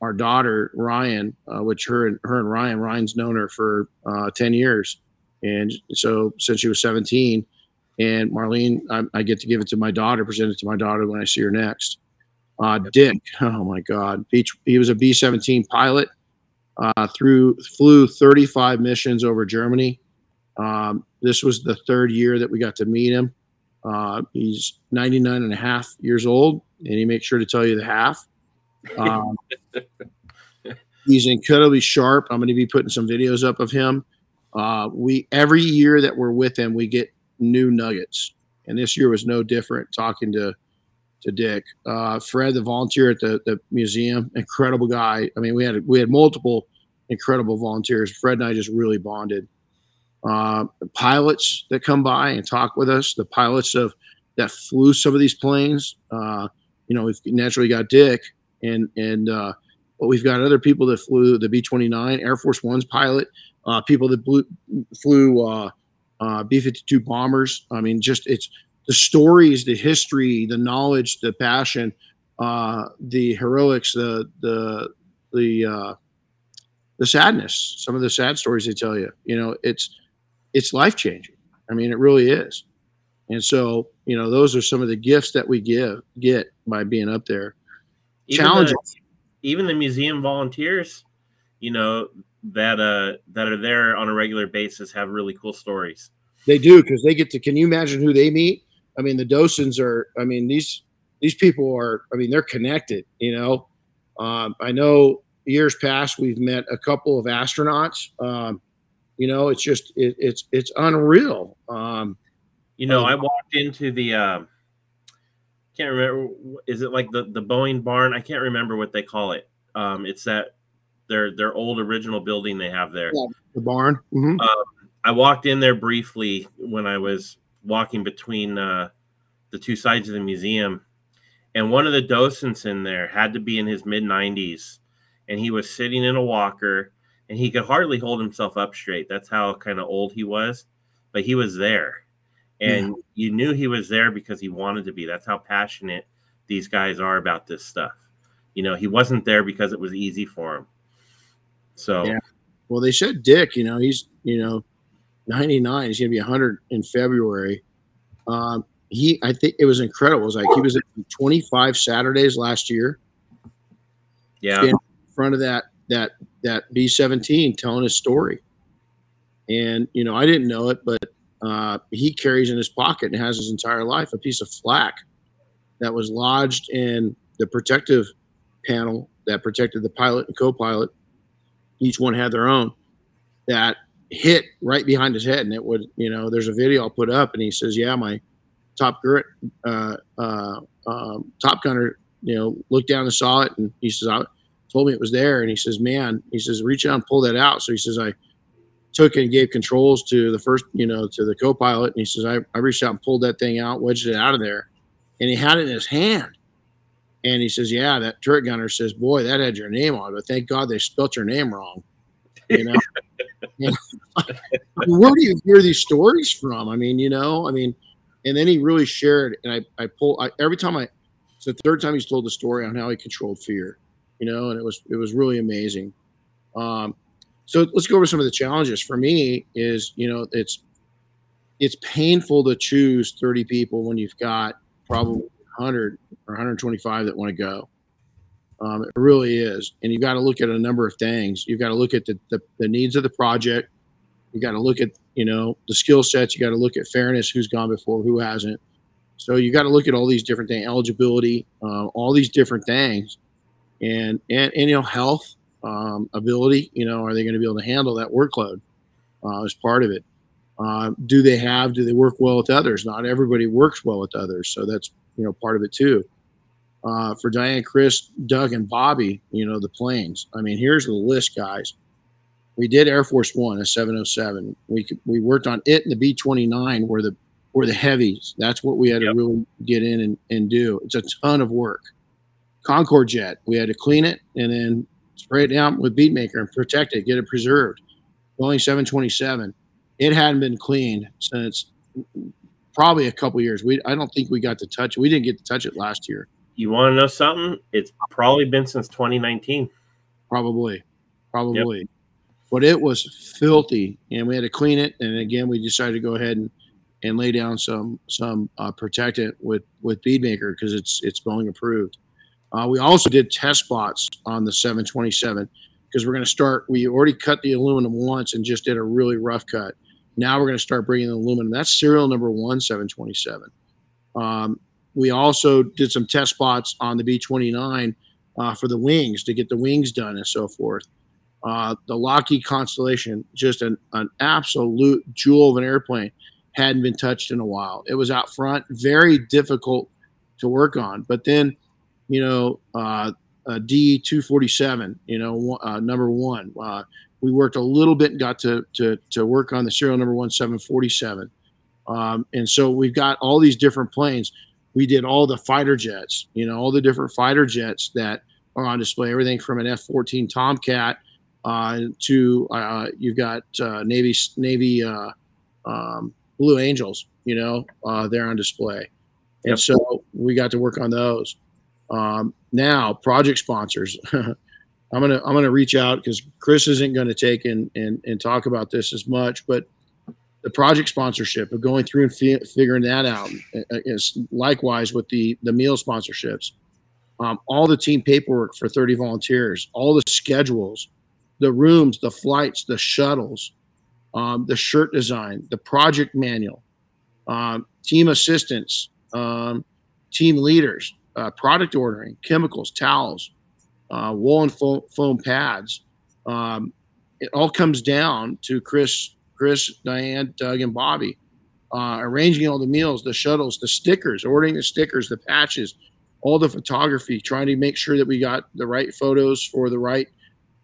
our daughter Ryan, uh, which her and her and Ryan Ryan's known her for uh, ten years and so since she was 17, and Marlene, I, I, get to give it to my daughter, present it to my daughter when I see her next. Uh, Dick, oh my God, he, he was a B 17 pilot, uh, through, flew 35 missions over Germany. Um, this was the third year that we got to meet him. Uh, he's 99 and a half years old, and he makes sure to tell you the half. Um, (laughs) he's incredibly sharp. I'm going to be putting some videos up of him. Uh, we every year that we're with him, we get new nuggets, and this year was no different. Talking to to Dick, uh, Fred, the volunteer at the, the museum, incredible guy. I mean, we had we had multiple incredible volunteers. Fred and I just really bonded. Uh, pilots that come by and talk with us, the pilots of that flew some of these planes. Uh, you know, we've naturally got Dick, and and uh, but we've got other people that flew the B twenty nine Air Force One's pilot uh, people that blew, flew uh, uh, B-52 bombers. I mean, just it's the stories, the history, the knowledge, the passion, uh, the heroics, the the the uh, the sadness. Some of the sad stories they tell you. You know, it's it's life changing. I mean, it really is. And so, you know, those are some of the gifts that we give get by being up there. Even. The, even the museum volunteers, you know, that uh that are there on a regular basis have really cool stories. They do because they get to. Can you imagine who they meet? I mean, the docents are. I mean, these these people are. I mean, they're connected. You know, um, I know years past we've met a couple of astronauts. Um, you know, it's just it, it's it's unreal. Um, you know, I walked into the. Uh, can't remember. Is it like the the Boeing barn? I can't remember what they call it. Um, it's that their their old original building they have there. Yeah, the barn. Mm-hmm. Um, I walked in there briefly when I was walking between uh, the two sides of the museum, and one of the docents in there had to be in his mid 90s, and he was sitting in a walker, and he could hardly hold himself up straight. That's how kind of old he was, but he was there, and yeah. you knew he was there because he wanted to be. That's how passionate these guys are about this stuff. You know, he wasn't there because it was easy for him. So, yeah. Well, they said Dick. You know, he's you know 99. He's going to be 100 in February. Um, he, I think it was incredible. It was like he was at 25 Saturdays last year. Yeah. In front of that, that, that B17 telling his story. And, you know, I didn't know it, but uh, he carries in his pocket and has his entire life a piece of flak that was lodged in the protective panel that protected the pilot and co pilot. Each one had their own that hit right behind his head, and it would, you know, there's a video I'll put up, and he says, "Yeah, my top uh, uh, um, top gunner, you know, looked down and saw it, and he says, I told me it was there, and he says, man, he says, reach out and pull that out. So he says, I took and gave controls to the first, you know, to the co-pilot, and he says, I, I reached out and pulled that thing out, wedged it out of there, and he had it in his hand." And he says, "Yeah, that turret gunner says, boy, that had your name on, it, but thank God they spelt your name wrong." You know, (laughs) where do you hear these stories from? I mean, you know, I mean, and then he really shared, and I, I pull I, every time I, it's the third time he's told the story on how he controlled fear, you know, and it was it was really amazing. Um, so let's go over some of the challenges for me. Is you know, it's it's painful to choose 30 people when you've got probably 100 or 125 that want to go. Um, it really is. And you've got to look at a number of things. You've got to look at the, the, the needs of the project. You got to look at, you know, the skill sets. You got to look at fairness, who's gone before, who hasn't. So you got to look at all these different things, eligibility, uh, all these different things, and and, and you know, health, um, ability. You know, are they going to be able to handle that workload uh, as part of it? Uh, do they have? Do they work well with others? Not everybody works well with others, so that's you know part of it too uh, for Diane, Chris, Doug, and Bobby, you know, the planes. I mean, here's the list, guys. We did Air Force One, a 707. We we worked on it and the B 29 were the were the heavies. That's what we had yep. to really get in and, and do. It's a ton of work. Concorde jet, we had to clean it and then spray it down with bead maker and protect it, get it preserved. Boeing 727, it hadn't been cleaned since probably a couple years. We I don't think we got to touch it. We didn't get to touch it last year you want to know something? It's probably been since 2019. Probably, probably. Yep. But it was filthy, and we had to clean it. And again, we decided to go ahead and, and lay down some some uh, protectant with with Beadmaker because it's it's Boeing approved. Uh, we also did test spots on the 727 because we're going to start. We already cut the aluminum once and just did a really rough cut. Now we're going to start bringing the aluminum. That's serial number one 727. Um, we also did some test spots on the B29 uh, for the wings to get the wings done and so forth. Uh, the Lockheed Constellation, just an, an absolute jewel of an airplane, hadn't been touched in a while. It was out front, very difficult to work on. But then, you know, uh, D two forty seven, you know, uh, number one. We worked a little bit and got to to to work on the serial number one seven forty seven, um, and so we've got all these different planes we did all the fighter jets, you know, all the different fighter jets that are on display, everything from an F 14 Tomcat uh, to uh, you've got uh, Navy, Navy uh, um, Blue Angels, you know, uh, they're on display. And yep. so we got to work on those. Um, now, project sponsors. (laughs) I'm gonna I'm gonna reach out because Chris isn't to take and, and and talk about this as much, but the project sponsorship of going through and fi- figuring that out is likewise with the the meal sponsorships. Um, all the team paperwork for 30 volunteers all the schedules the rooms the flights the shuttles um, the shirt design the project manual um, team assistants um, team leaders uh, product ordering, chemicals, towels, uh, woolen foam, foam pads. Um, it all comes down to Chris, Chris, Diane, Doug, and Bobby uh, arranging all the meals, the shuttles, the stickers, ordering the stickers, the patches, all the photography, trying to make sure that we got the right photos for the right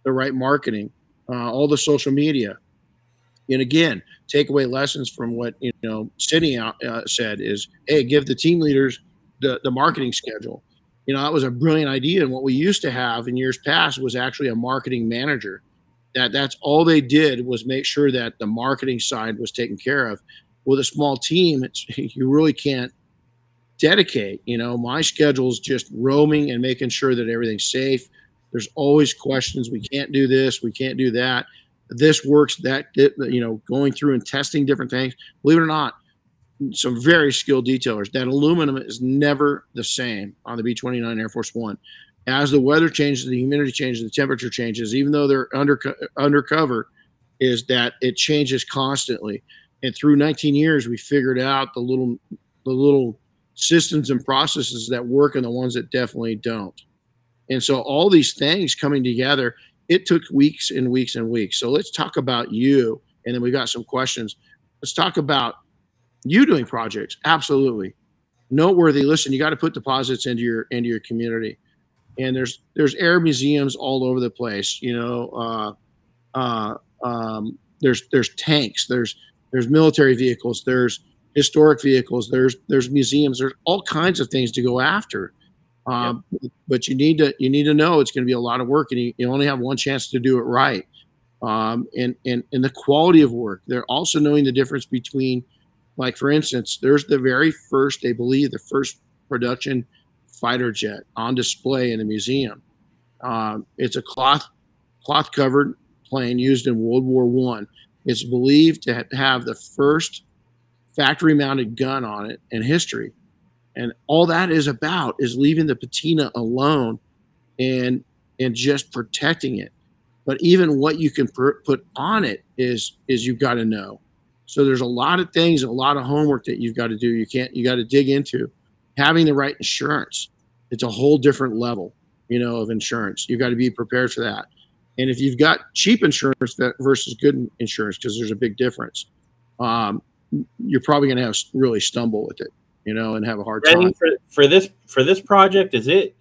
the right marketing, uh, all the social media. And again, take away lessons from what you know Sydney uh, said is, hey, give the team leaders the the marketing schedule. You know, that was a brilliant idea. And what we used to have in years past was actually a marketing manager. That that's all they did was make sure that the marketing side was taken care of. With a small team, it's (laughs) you really can't dedicate. You know, my schedule is just roaming and making sure that everything's safe. There's always questions. We can't do this. We can't do that. This works. That you know, going through and testing different things. Believe it or not, some very skilled detailers. That aluminum is never the same on the B 29 Air Force One. As the weather changes, the humidity changes, the temperature changes, even though they're under undercover, is that it changes constantly. And through 19 years, we figured out the little the little systems and processes that work and the ones that definitely don't. And so all these things coming together, it took weeks and weeks and weeks. So let's talk about you. And then we got some questions. Let's talk about you doing projects. Absolutely. Noteworthy. Listen, you got to put deposits into your into your community. And there's there's air museums all over the place. You know, uh, uh, um, there's there's tanks, there's there's military vehicles, there's historic vehicles, there's there's museums, there's all kinds of things to go after. Um, yep. But you need to you need to know it's going to be a lot of work, and you, you only have one chance to do it right. Um, and and and the quality of work. They're also knowing the difference between, like for instance, there's the very first, they believe, the first production fighter jet on display in the museum. Um, it's a cloth cloth covered plane used in World War One. It's believed to have the first factory mounted gun on it in history. And all that is about is leaving the patina alone and and just protecting it. But even what you can pr- put on it is is you've got to know. So there's a lot of things, a lot of homework that you've got to do. You can't you got to dig into having the right insurance. It's a whole different level, you know, of insurance. You've got to be prepared for that. And if you've got cheap insurance that versus good insurance, because there's a big difference, um, you're probably going to have really stumble with it, you know, and have a hard time. For, for this for this project, is it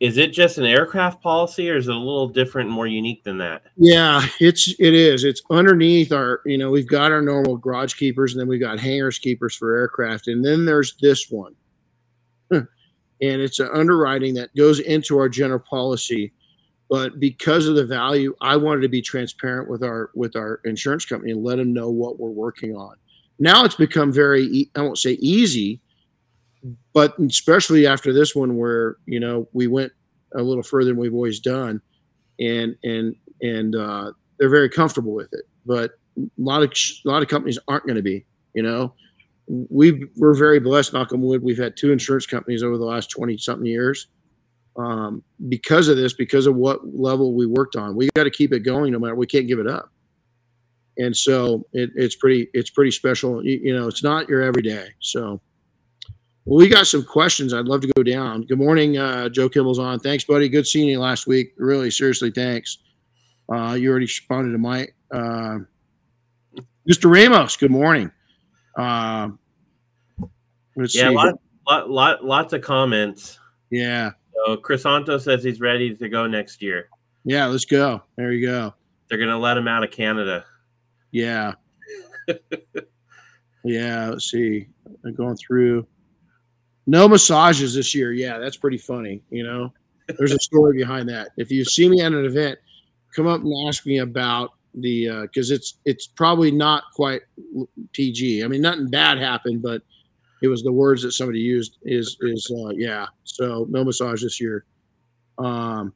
is it just an aircraft policy, or is it a little different, more unique than that? Yeah, it's it is. It's underneath our, you know, we've got our normal garage keepers, and then we've got hangars keepers for aircraft, and then there's this one, (laughs) and it's an underwriting that goes into our general policy but because of the value i wanted to be transparent with our with our insurance company and let them know what we're working on now it's become very i won't say easy but especially after this one where you know we went a little further than we've always done and and and uh, they're very comfortable with it but a lot of a lot of companies aren't going to be you know we we're very blessed on wood we've had two insurance companies over the last 20 something years um, because of this because of what level we worked on we got to keep it going no matter we can't give it up and so it, it's pretty it's pretty special. You, you, know, it's not your everyday. So, well, we got some questions. I'd love to go down. Good morning, uh, Joe Kimball's on. Thanks, buddy. Good seeing you last week. Really, seriously, thanks. Uh, you already responded to my uh, Mr. Ramos. Good morning. Uh, let's yeah, see. Lot, lot, lot, lots of comments. Yeah. So Chris Santo says he's ready to go next year. Yeah, let's go. There you go. They're gonna let him out of Canada. Yeah. (laughs) yeah. Let's see. I'm going through. No massages this year. Yeah, that's pretty funny. You know, there's a story behind that. If you see me at an event, come up and ask me about the because uh, it's it's probably not quite PG. I mean, nothing bad happened, but it was the words that somebody used. Is is uh, yeah. So no massage this year. Um,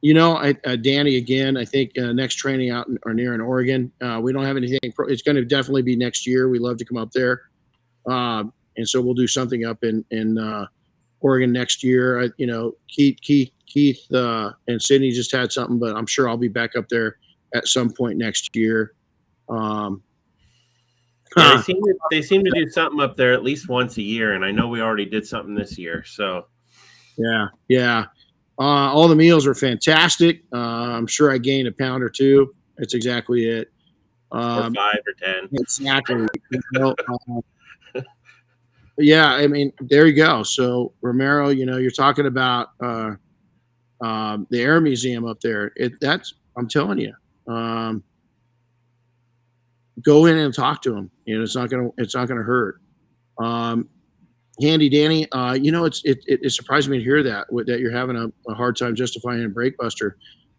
you know, I, uh, Danny, again, I think uh, next training out in, or near in Oregon. Uh, we don't have anything. Pro- it's going to definitely be next year. We love to come up there, um, and so we'll do something up in in uh, Oregon next year. I, you know, Keith, Keith, Keith, uh, and Sydney just had something, but I'm sure I'll be back up there at some point next year. Um, Yeah, they, seem to, they seem to do something up there at least once a year, and I know we already did something this year. So, yeah, yeah. Uh, all the meals are fantastic. Uh, I'm sure I gained a pound or two. That's exactly it. Um, or five or ten. Exactly. (laughs) yeah, I mean, there you go. So Romero, you know, you're talking about uh, um, the Air Museum up there. It that's I'm telling you. Um, go in and talk to him. You know, it's not gonna it's not gonna hurt. Um, Handy Danny, uh, you know, it's it, it, it surprised me to hear that that you're having a, a hard time justifying a Brakebuster.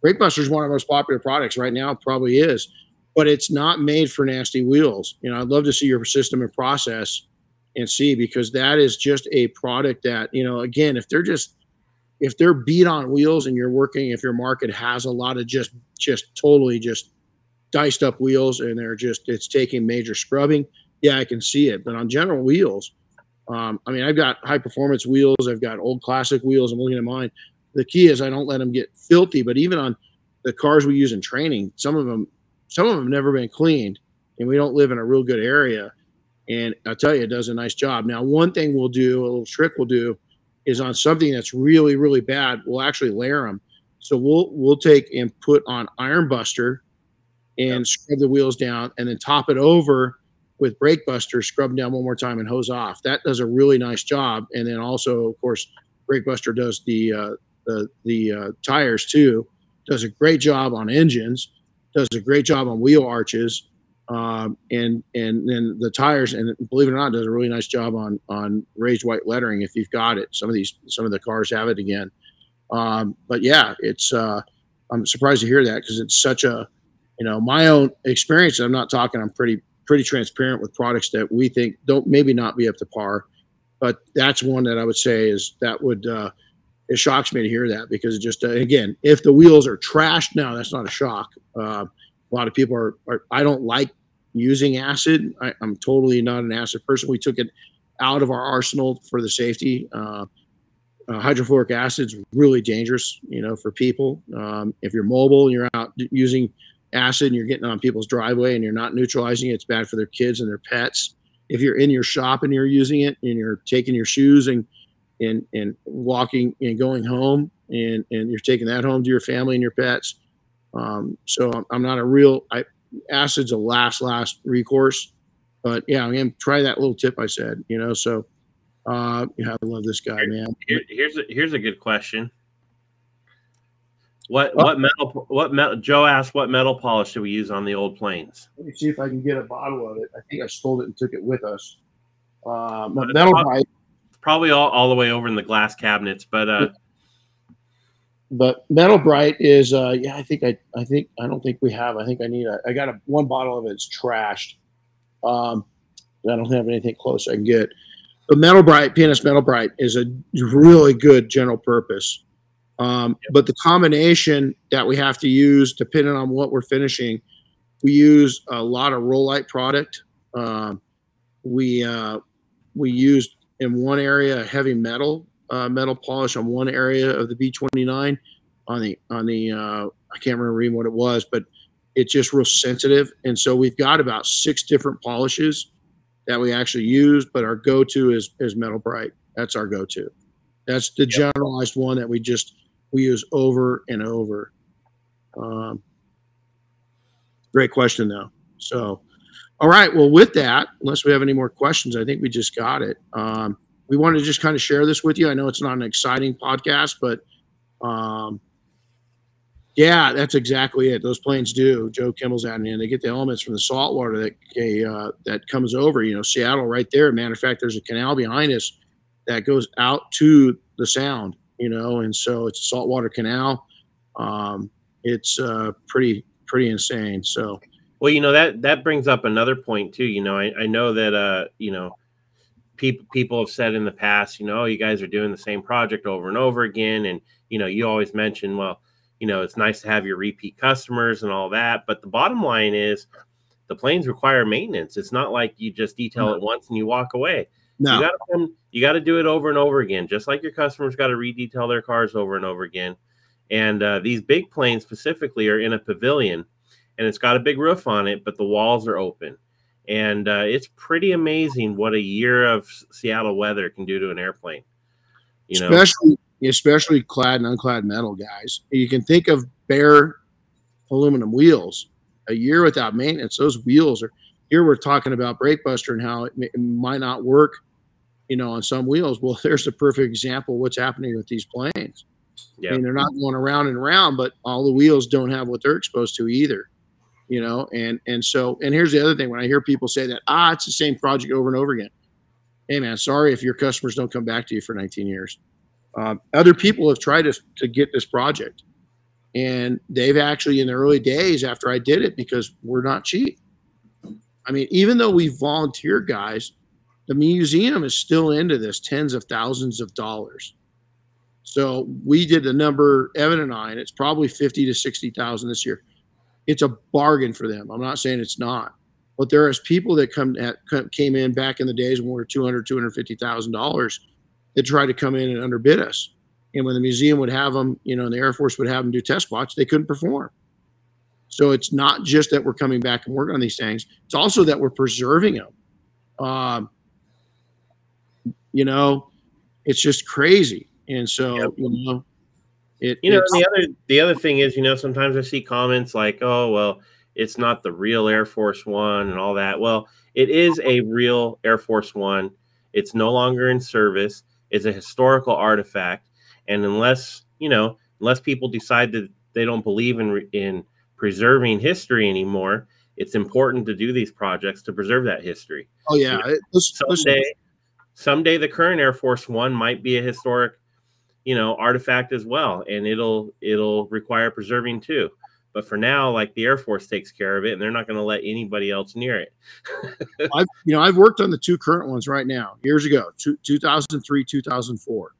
Brakebuster is one of our most popular products right now, probably is, but it's not made for nasty wheels. You know, I'd love to see your system and process and see because that is just a product that you know, again, if they're just if they're beat on wheels and you're working, if your market has a lot of just just totally just diced up wheels and they're just it's taking major scrubbing, yeah, I can see it. But on general wheels, um, I mean, I've got high performance wheels, I've got old classic wheels. I'm looking at mine. The key is I don't let them get filthy. But even on the cars we use in training, some of them some of them have never been cleaned, and we don't live in a real good area. And I tell you, it does a nice job. Now, one thing we'll do, a little trick we'll do, is on something that's really, really bad, we'll actually layer them. So we'll we'll take and put on Iron Buster and yep. scrub the wheels down, and then top it over with Brake Buster, scrub them down one more time, and hose off. That does a really nice job. And then also, of course, Brake Buster does the uh, the the uh, tires too. Does a great job on engines. Does a great job on wheel arches um, and and then the tires and believe it or not does a really nice job on on raised white lettering if you've got it. Some of these some of the cars have it again. Um, but yeah it's uh, i'm surprised to hear that because it's such a you know my own experience i'm not talking i'm pretty pretty transparent with products that we think don't maybe not be up to par but that's one that i would say is that would uh, it shocks me to hear that because it just uh, again if the wheels are trashed now that's not a shock. Uh, a lot of people are, are I don't like using acid. I, am totally not an acid person. We took it out of our arsenal for the safety. Uh, uh, hydrofluoric acid is really dangerous, you know, for people. Um, if you're mobile and you're out using acid and you're getting on people's driveway and you're not neutralizing it, it's bad for their kids and their pets. If you're in your shop and you're using it and you're taking your shoes and and and walking and going home and and you're taking that home to your family and your pets, um, so I'm not a real I, acid's a last last recourse, but yeah, I mean, try that little tip I said. You know, so uh, yeah, I love this guy, man. Here, here's a, here's a good question. What oh. what metal what metal Joe asked what metal polish do we use on the old planes? Let me see if I can get a bottle of it. I think I stole it and took it with us. Uh, metal probably, probably all, all the way over in the glass cabinets, but uh, but Metal Bright is uh yeah i think i i think i don't think we have i think i need a i got a one bottle of it. it's trashed. Um i don't have anything close i can get. But Metal Bright P&S Metal Bright is a really good general purpose. Um but the combination that we have to use depending on what we're finishing we use a lot of Rolite product. Um we uh we used in one area heavy metal uh, metal polish on one area of the B29 on the on the uh, I can't remember even what it was, but it's just real sensitive. And so we've got about six different polishes that we actually use, but our go-to is is metal bright. That's our go-to. That's the yep. generalized one that we just we use over and over. Um, great question though. So, all right. Well, with that, unless we have any more questions, I think we just got it. Um, we wanted to just kind of share this with you. I know it's not an exciting podcast, but um, yeah, that's exactly it. Those planes do. Joe Kimmel's adding in. They get the elements from the salt water that uh, that comes over. You know, Seattle right there. Matter of fact, there's a canal behind us that goes out to the Sound. You know, and so it's a saltwater canal. Um, it's uh, pretty pretty insane. So, well, you know that that brings up another point too. You know, I, I know that uh, you know people people have said in the past, you know, oh, you guys are doing the same project over and over again, and you know, you always mention, well, you know, it's nice to have your repeat customers and all that, but the bottom line is, the planes require maintenance. It's not like you just detail no. it once and you walk away. No. You got to you got to do it over and over again, just like your customers got to redetail their cars over and over again. And uh, these big planes specifically are in a pavilion, and it's got a big roof on it, but the walls are open and uh, it's pretty amazing what a year of Seattle weather can do to an airplane. You know, especially especially clad and unclad metal guys. You can think of bare aluminum wheels. A year without maintenance, those wheels are. Here we're talking about brake buster and how it, it might not work, you know, on some wheels. Well, (laughs) there's a perfect example of what's happening with these planes. Yeah. I mean, they're not going around and around, but all the wheels don't have what they're exposed to either you know and and so and here's the other thing when i hear people say that ah it's the same project over and over again. Hey man sorry if your customers don't come back to you for 19 years. Um, other people have tried to, to get this project and they've actually in the early days after i did it because we're not cheap. I mean even though we volunteer guys the museum is still into this tens of thousands of dollars. So we did the number evan and i and it's probably 50 to 60000 this year it's a bargain for them. I'm not saying it's not, but there is people that come at, came in back in the days when we were 200, 250,000 dollars that tried to come in and underbid us. And when the museum would have them, you know, and the Air Force would have them do test watch, they couldn't perform. So it's not just that we're coming back and working on these things; it's also that we're preserving them. Um, you know, it's just crazy. And so, yep. you know, it, you know, the other the other thing is, you know, sometimes I see comments like, "Oh, well, it's not the real Air Force One and all that." Well, it is a real Air Force One. It's no longer in service. It's a historical artifact, and unless you know, unless people decide that they don't believe in in preserving history anymore, it's important to do these projects to preserve that history. Oh yeah, you know, someday, someday the current Air Force One might be a historic you know artifact as well and it'll it'll require preserving too. But for now like the air force takes care of it and they're not going to let anybody else near it. (laughs) I've you know i've worked on the two current ones right now years ago two, 2003 2004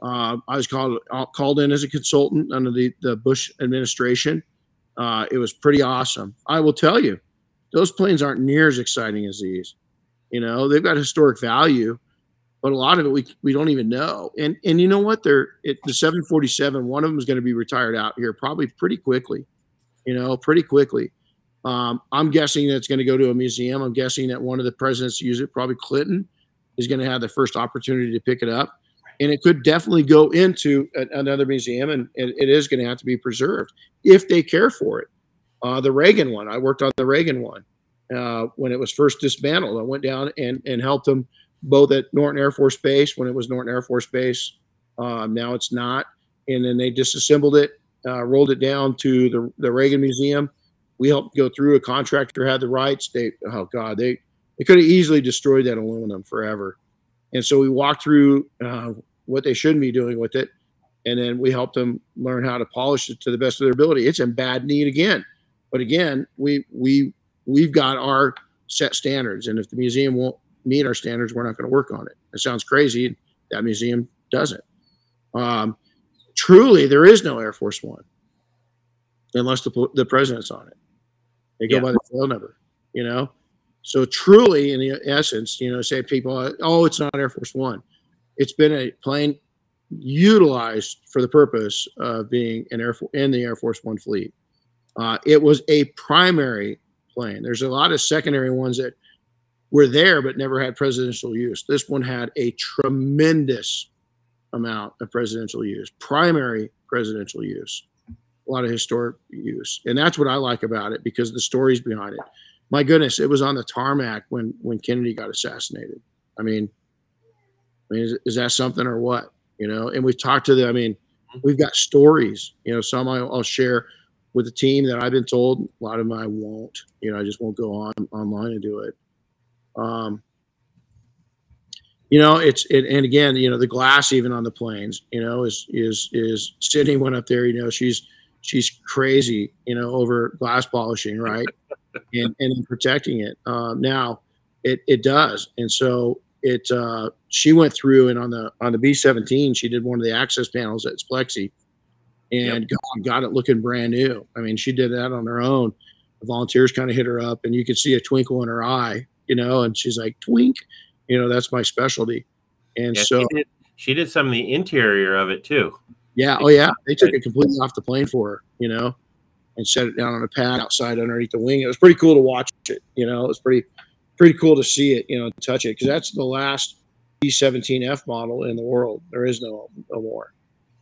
uh, i was called uh, called in as a consultant under the, the bush administration. Uh, it was pretty awesome. I will tell you those planes aren't near as exciting as these. You know they've got historic value but a lot of it we, we don't even know. And and you know what? They're it, the 747. One of them is going to be retired out here probably pretty quickly. You know, pretty quickly. Um, I'm guessing that it's going to go to a museum. I'm guessing that one of the presidents use it. Probably Clinton is going to have the first opportunity to pick it up, and it could definitely go into a, another museum, and, and it is going to have to be preserved if they care for it. Uh, the Reagan one, I worked on the Reagan one uh, when it was first dismantled. I went down and and helped them both at Norton Air Force Base when it was Norton Air Force Base. Um, now it's not. And then they disassembled it, uh, rolled it down to the, the Reagan Museum. We helped go through. A contractor had the rights. They, oh God, they, they could have easily destroyed that aluminum forever. And so we walked through uh, what they shouldn't be doing with it. And then we helped them learn how to polish it to the best of their ability. It's in bad need again. But again, we, we, we've got our set standards. And if the museum won't meet our standards, we're not going to work on it. It sounds crazy. That museum doesn't. Um, truly, there is no Air Force One unless the, the president's on it. They go yeah. by the tail number, you know? So truly, in the essence, you know, say people, oh, it's not Air Force One. It's been a plane utilized for the purpose of being an Air Force in the Air Force One fleet. Uh, it was a primary plane. There's a lot of secondary ones that were there but never had presidential use. This one had a tremendous amount of presidential use, primary presidential use, a lot of historic use. And that's what I like about it because the stories behind it. My goodness, it was on the tarmac when when Kennedy got assassinated. I mean, I mean, is, is that something or what? You know, and we've talked to them. I mean, we've got stories. You know, some I'll, I'll share with the team that I've been told. A lot of them I won't. You know, I just won't go on online and do it. Um, you know, it's it, and again, you know, the glass even on the planes, you know, is is is Sydney went up there, you know, she's she's crazy, you know, over glass polishing, right, (laughs) and and protecting it. Um, now, it it does, and so it uh, she went through and on the on the B seventeen, she did one of the access panels at Plexi, and yep. got, got it looking brand new. I mean, she did that on her own. The volunteers kind of hit her up, and you could see a twinkle in her eye you know, and she's like, twink, you know, that's my specialty. And yeah, so she did, she did, some of the interior of it too. Yeah. Oh yeah. They took it completely off the plane for her, you know? and set it down on a pad outside underneath the wing. It was pretty cool to watch it. You know, it was pretty pretty cool to see it. You know, touch it because that's the last B17F model in the world. There is no no more.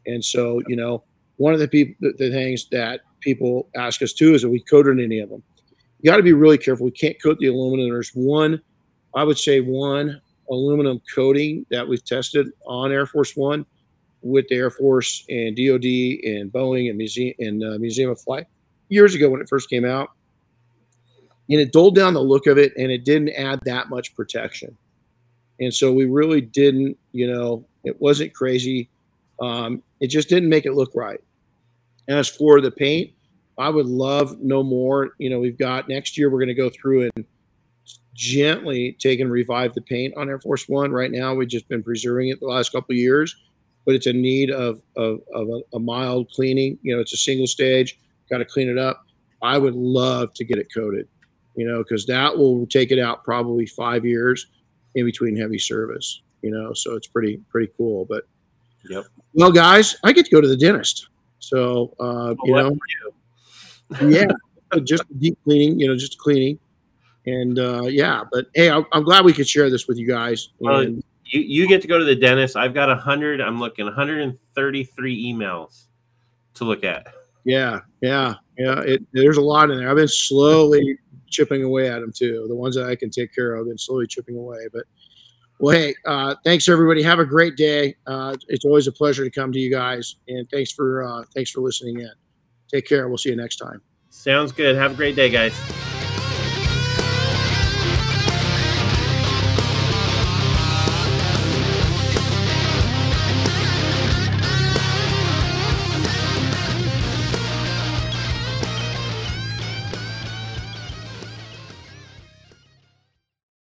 And so, you know, one of the people the, the things that people ask us too is if we coated any of them. You got to be really careful. We can't coat the aluminum. There's one, I would say one aluminum coating that we've tested on Air Force One with the Air Force and DoD and Boeing and Museum and uh, Museum of Flight years ago when it first came out. And it dulled down the look of it and it didn't add that much protection. And so we really didn't, you know, it wasn't crazy. Um, it just didn't make it look right. As for the paint, I would love no more. You know, we've got next year we're going to go through and gently take and revive the paint on Air Force One. Right now, we've just been preserving it the last couple of years, but it's in need of of, of a, a mild cleaning. You know, it's a single stage. Got to clean it up. I would love to get it coated. You know, because that will take it out probably five years in between heavy service. You know, so it's pretty pretty cool. But Yep. well, guys, I get to go to the dentist. So uh, you know, you. Yeah, just deep cleaning, you know, just cleaning. And uh, yeah, but hey, I'm, I'm glad we could share this with you guys. Well, And, you you get to go to the dentist. I've got hundred. I'm looking 133 emails to look at. yeah, yeah, yeah. It, there's a lot in there. I've been slowly chipping away at them too. The ones that I can take care of, I've been slowly chipping away. But well, hey, uh, thanks everybody. Have a great day. Uh, it's always a pleasure to come to you guys, and thanks for uh, thanks for listening in. Take care. We'll see you next time. Sounds good. Have a great day, guys.